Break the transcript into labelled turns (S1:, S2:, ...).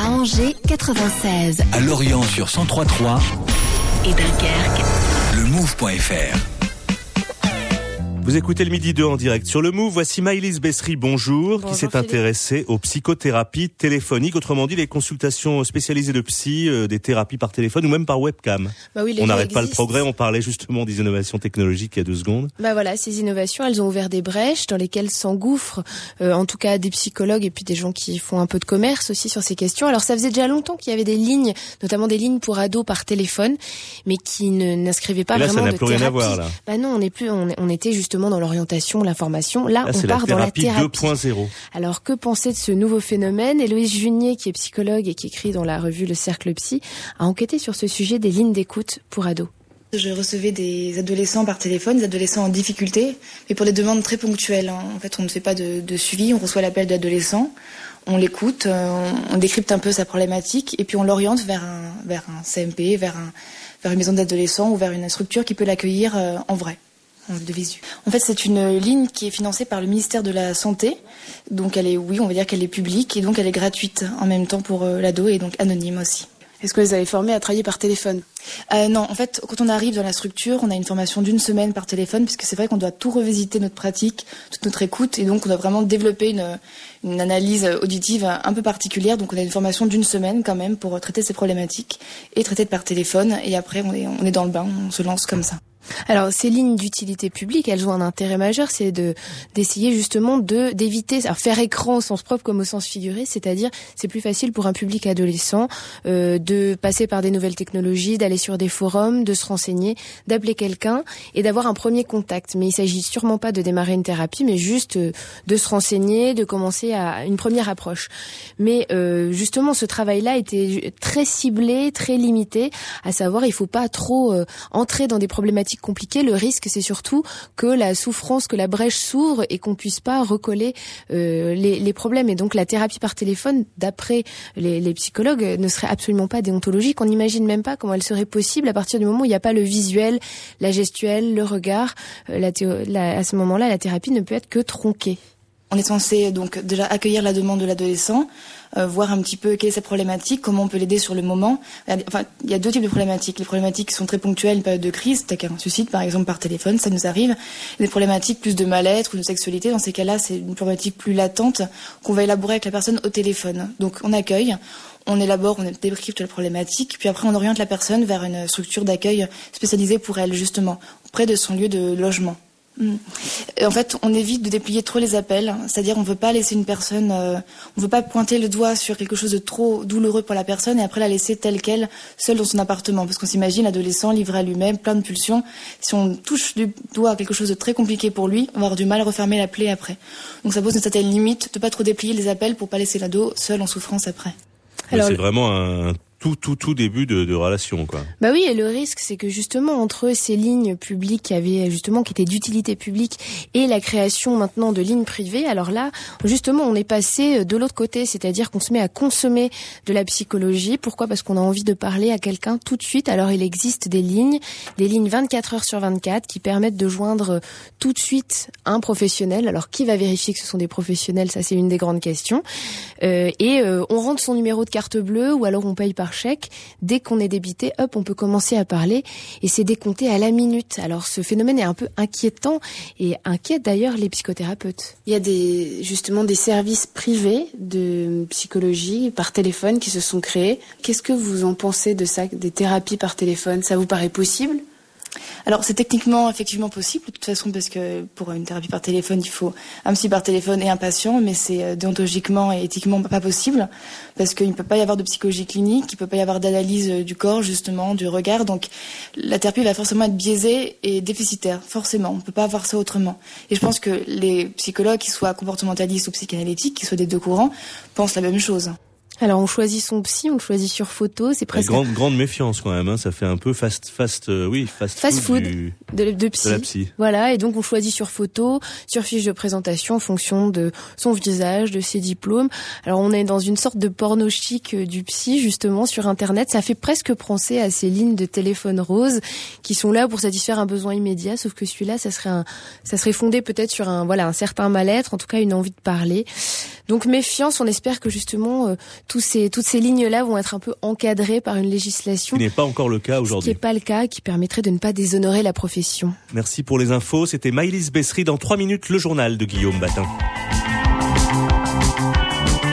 S1: À Angers, 96.
S2: À Lorient sur 103.3.
S1: Et Dunkerque.
S2: Le move.fr.
S3: Vous écoutez le midi 2 en direct sur le Move. Voici Maëlys Bessery, bonjour,
S4: Bonjour,
S3: qui s'est intéressée aux psychothérapies téléphoniques, autrement dit les consultations spécialisées de psy, euh, des thérapies par téléphone ou même par webcam.
S4: Bah oui, les
S3: on n'arrête pas le progrès, on parlait justement des innovations technologiques il y a deux secondes.
S4: Bah voilà, ces innovations, elles ont ouvert des brèches dans lesquelles s'engouffrent, euh, en tout cas des psychologues et puis des gens qui font un peu de commerce aussi sur ces questions. Alors ça faisait déjà longtemps qu'il y avait des lignes, notamment des lignes pour ados par téléphone, mais qui ne n'inscrivaient pas
S3: Et là, ça
S4: vraiment
S3: n'a
S4: de
S3: plus rien à voir, là.
S4: Bah non, on n'est plus, on, on était justement dans l'orientation, l'information. Là,
S3: Là,
S4: on
S3: c'est la
S4: part dans la
S3: thérapie
S4: thérapie.
S3: 2.0.
S4: Alors que penser de ce nouveau phénomène? Héloïse Junier, qui est psychologue et qui écrit dans la revue Le Cercle Psy, a enquêté sur ce sujet des lignes d'écoute pour ados.
S5: Je recevais des adolescents par téléphone, des adolescents en difficulté, mais pour des demandes très ponctuelles. hein. En fait, on ne fait pas de, de suivi, on reçoit l'appel d'adolescent, on l'écoute, euh, on, on décrypte un peu sa problématique, et puis on l'oriente vers un, vers un CMP, vers, un, vers une maison d'adolescents ou vers une structure qui peut l'accueillir euh, en vrai. En de visu. En fait, c'est une ligne qui est financée par le ministère de la Santé. Donc, elle est, oui, on va dire qu'elle est publique et donc elle est gratuite en même temps pour euh, l'ado et donc anonyme aussi.
S6: Est-ce que vous avez formé à travailler par téléphone?
S5: Euh, non, en fait, quand on arrive dans la structure, on a une formation d'une semaine par téléphone, puisque c'est vrai qu'on doit tout revisiter notre pratique, toute notre écoute, et donc on doit vraiment développer une, une analyse auditive un peu particulière. Donc on a une formation d'une semaine quand même pour traiter ces problématiques et traiter par téléphone. Et après, on est, on est dans le bain, on se lance comme ça.
S4: Alors ces lignes d'utilité publique, elles ont un intérêt majeur, c'est de d'essayer justement de d'éviter, faire écran au sens propre comme au sens figuré, c'est-à-dire c'est plus facile pour un public adolescent euh, de passer par des nouvelles technologies, d'aller sur des forums, de se renseigner, d'appeler quelqu'un et d'avoir un premier contact. Mais il s'agit sûrement pas de démarrer une thérapie, mais juste euh, de se renseigner, de commencer à une première approche. Mais euh, justement, ce travail-là était très ciblé, très limité, à savoir il faut pas trop euh, entrer dans des problématiques compliquées. Le risque, c'est surtout que la souffrance, que la brèche s'ouvre et qu'on puisse pas recoller euh, les, problèmes. Et donc la thérapie par téléphone, d'après les, psychologues, ne serait absolument pas déontologique. On n'imagine même pas comment elle serait possible à partir du moment où il n'y a pas le visuel, la gestuelle, le regard. Euh, à ce moment-là, la thérapie ne peut être que tronquée.
S5: On est censé donc déjà accueillir la demande de l'adolescent, euh, voir un petit peu quelle est sa problématique, comment on peut l'aider sur le moment. Enfin, il y a deux types de problématiques. Les problématiques qui sont très ponctuelles, une période de crise, tel qu'un suicide par exemple par téléphone, ça nous arrive. Des problématiques plus de mal-être ou de sexualité, dans ces cas-là, c'est une problématique plus latente qu'on va élaborer avec la personne au téléphone. Donc on accueille, on élabore, on décrypte la problématique, puis après on oriente la personne vers une structure d'accueil spécialisée pour elle justement, près de son lieu de logement. Mm. En fait, on évite de déplier trop les appels, c'est-à-dire on ne veut pas laisser une personne, euh, on ne veut pas pointer le doigt sur quelque chose de trop douloureux pour la personne et après la laisser telle qu'elle, seule dans son appartement, parce qu'on s'imagine l'adolescent livré à lui-même, plein de pulsions. Si on touche du doigt à quelque chose de très compliqué pour lui, on va avoir du mal à refermer la plaie après. Donc ça pose une certaine limite de pas trop déplier les appels pour pas laisser l'ado seul en souffrance après.
S3: C'est vraiment un tout, tout, tout début de, de relation, quoi.
S4: Bah oui, et le risque, c'est que justement entre ces lignes publiques qui avaient justement qui étaient d'utilité publique et la création maintenant de lignes privées, alors là, justement, on est passé de l'autre côté, c'est-à-dire qu'on se met à consommer de la psychologie. Pourquoi? Parce qu'on a envie de parler à quelqu'un tout de suite. Alors il existe des lignes, des lignes 24 heures sur 24 qui permettent de joindre tout de suite un professionnel. Alors qui va vérifier que ce sont des professionnels? Ça, c'est une des grandes questions. Euh, et euh, on rentre son numéro de carte bleue ou alors on paye par Dès qu'on est débité, hop, on peut commencer à parler et c'est décompté à la minute. Alors ce phénomène est un peu inquiétant et inquiète d'ailleurs les psychothérapeutes.
S6: Il y a justement des services privés de psychologie par téléphone qui se sont créés. Qu'est-ce que vous en pensez de ça, des thérapies par téléphone? Ça vous paraît possible?
S5: Alors c'est techniquement effectivement possible de toute façon parce que pour une thérapie par téléphone il faut un psy par téléphone et un patient mais c'est euh, déontologiquement et éthiquement pas possible parce qu'il ne peut pas y avoir de psychologie clinique, il ne peut pas y avoir d'analyse euh, du corps justement, du regard donc la thérapie va forcément être biaisée et déficitaire forcément, on ne peut pas avoir ça autrement. Et je pense que les psychologues qui soient comportementalistes ou psychanalytiques, qui soient des deux courants, pensent la même chose.
S4: Alors on choisit son psy, on le choisit sur photo, c'est presque
S3: grande, grande méfiance quand même, hein. ça fait un peu fast, fast, euh, oui, fast,
S4: Fast food.
S3: du-
S4: de, de psy.
S3: de la psy.
S4: Voilà, et donc on choisit sur photo, sur fiche de présentation en fonction de son visage, de ses diplômes. Alors on est dans une sorte de porno chic euh, du psy justement sur internet. Ça fait presque penser à ces lignes de téléphone rose qui sont là pour satisfaire un besoin immédiat, sauf que celui-là, ça serait un, ça serait fondé peut-être sur un voilà un certain mal-être, en tout cas une envie de parler. Donc méfiance, on espère que justement euh, tous ces, toutes ces lignes-là vont être un peu encadrées par une législation.
S3: Ce qui n'est pas encore le cas aujourd'hui.
S4: Ce qui n'est pas le cas, qui permettrait de ne pas déshonorer la profession.
S3: Merci pour les infos. C'était Maïlis Bessery dans 3 minutes, le journal de Guillaume Batin.